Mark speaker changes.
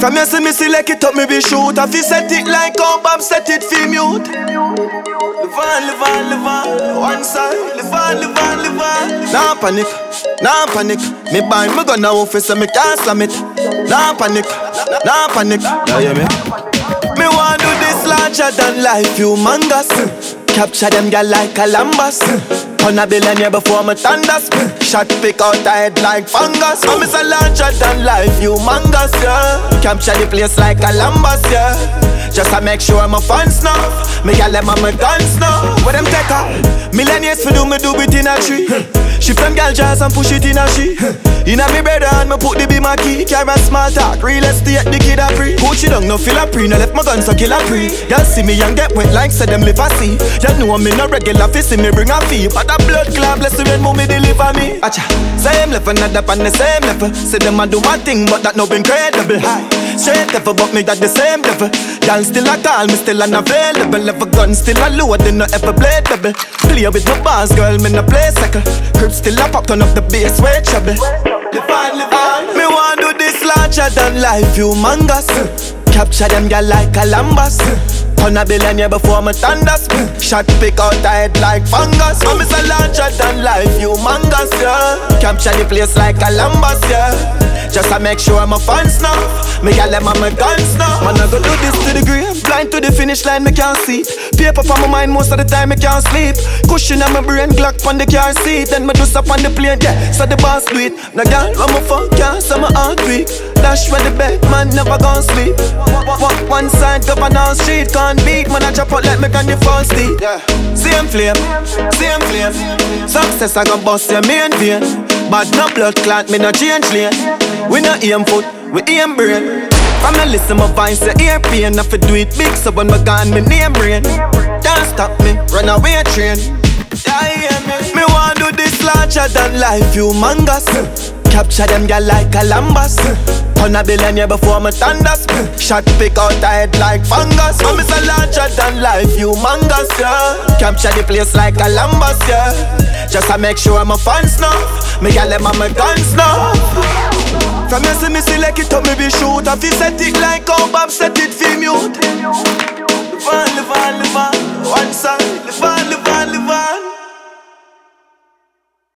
Speaker 1: From you see me select it up, me be shoot. If you set it like how Bob set it for mute. Live on, live on, live on. One side, live on, live on, live on. Nah panic, nah panic. Me bind me gun now for so me can't slam it. Nah panic, nah panic. Yeah, yeah, me. Me want do this larger than life, humongous. Capture them girl like Columbus. Turn a billionaire before me thunders. Shot pick out the head like fungus. I'm a larger than life, humongous, yeah. Capture the place like Columbus, yeah. Just to make sure my fans know. Me gal them on my guns now. What them take her? Millennials for do me do it in a tree. Shift them gal jazz and push it in a she. In a me bed and me put the be my key. Carry small talk, real estate the kid a free. Coach it down, no feel a pre, no left my gun so kill a pre. Y'all see me and get wet like say them live a see. You know me no regular fi see me bring a fee. But a blood clot bless you when mommy deliver me. Acha, same level, not up on the same level. Say them a do my thing, but that no credible High, straight level, but me that the same level. Y'all still a call me, still unavailable. Ever gun still a load, they no ever blade baby. Play with my bars, girl, me no play second. Crib still a pop, turn up the bass, way trouble. Live on, live on. Me want do this larger than life, humongous. Capture them girl like Columbus. Turn a billionaire before me thunders. Shot pick out head like fungus. I'm so larger than life, humongous, yeah. Capture the place like Columbus, yeah. Just to make sure my fans know. Me gal them on my guns now. Man, I go do this to the grave. Blind to the finish line, me can't see. Paper for my mind most of the time, me can't sleep. Cushion on my brain, Glock on the car seat. Then me just up on the plane, yeah. So the boss do it. No gal, I'm a fuck, yeah. So my heart weak. Dash when the bed, man, never gon' sleep. Walk one side, go on down street, can't beat. Man, I chop out like me can the false steep. Yeah. Same flame, same flame. Success, I gon' bust your main vein. But no blood clot, me no change lane. We no aim foot, we aim brain. From the listen my voice, your ear pain. I fi do it big, so when my gun, me name brain. Can't stop me, run away train. Yeah, yeah, me. me want do this larger than life, humongous. Capture them girl like Columbus. Turn a billionaire before me thunders. Shot pick out the head like fungus. I'm so larger than life, humongous, yeah. Capture the place like Columbus, yeah. Just to make sure my fans know. Me gal them on my guns now. From you see me select it up, me be shoot. If you set it like how Bob set it for mute. Live on, live on, live on. One on, live on, live on.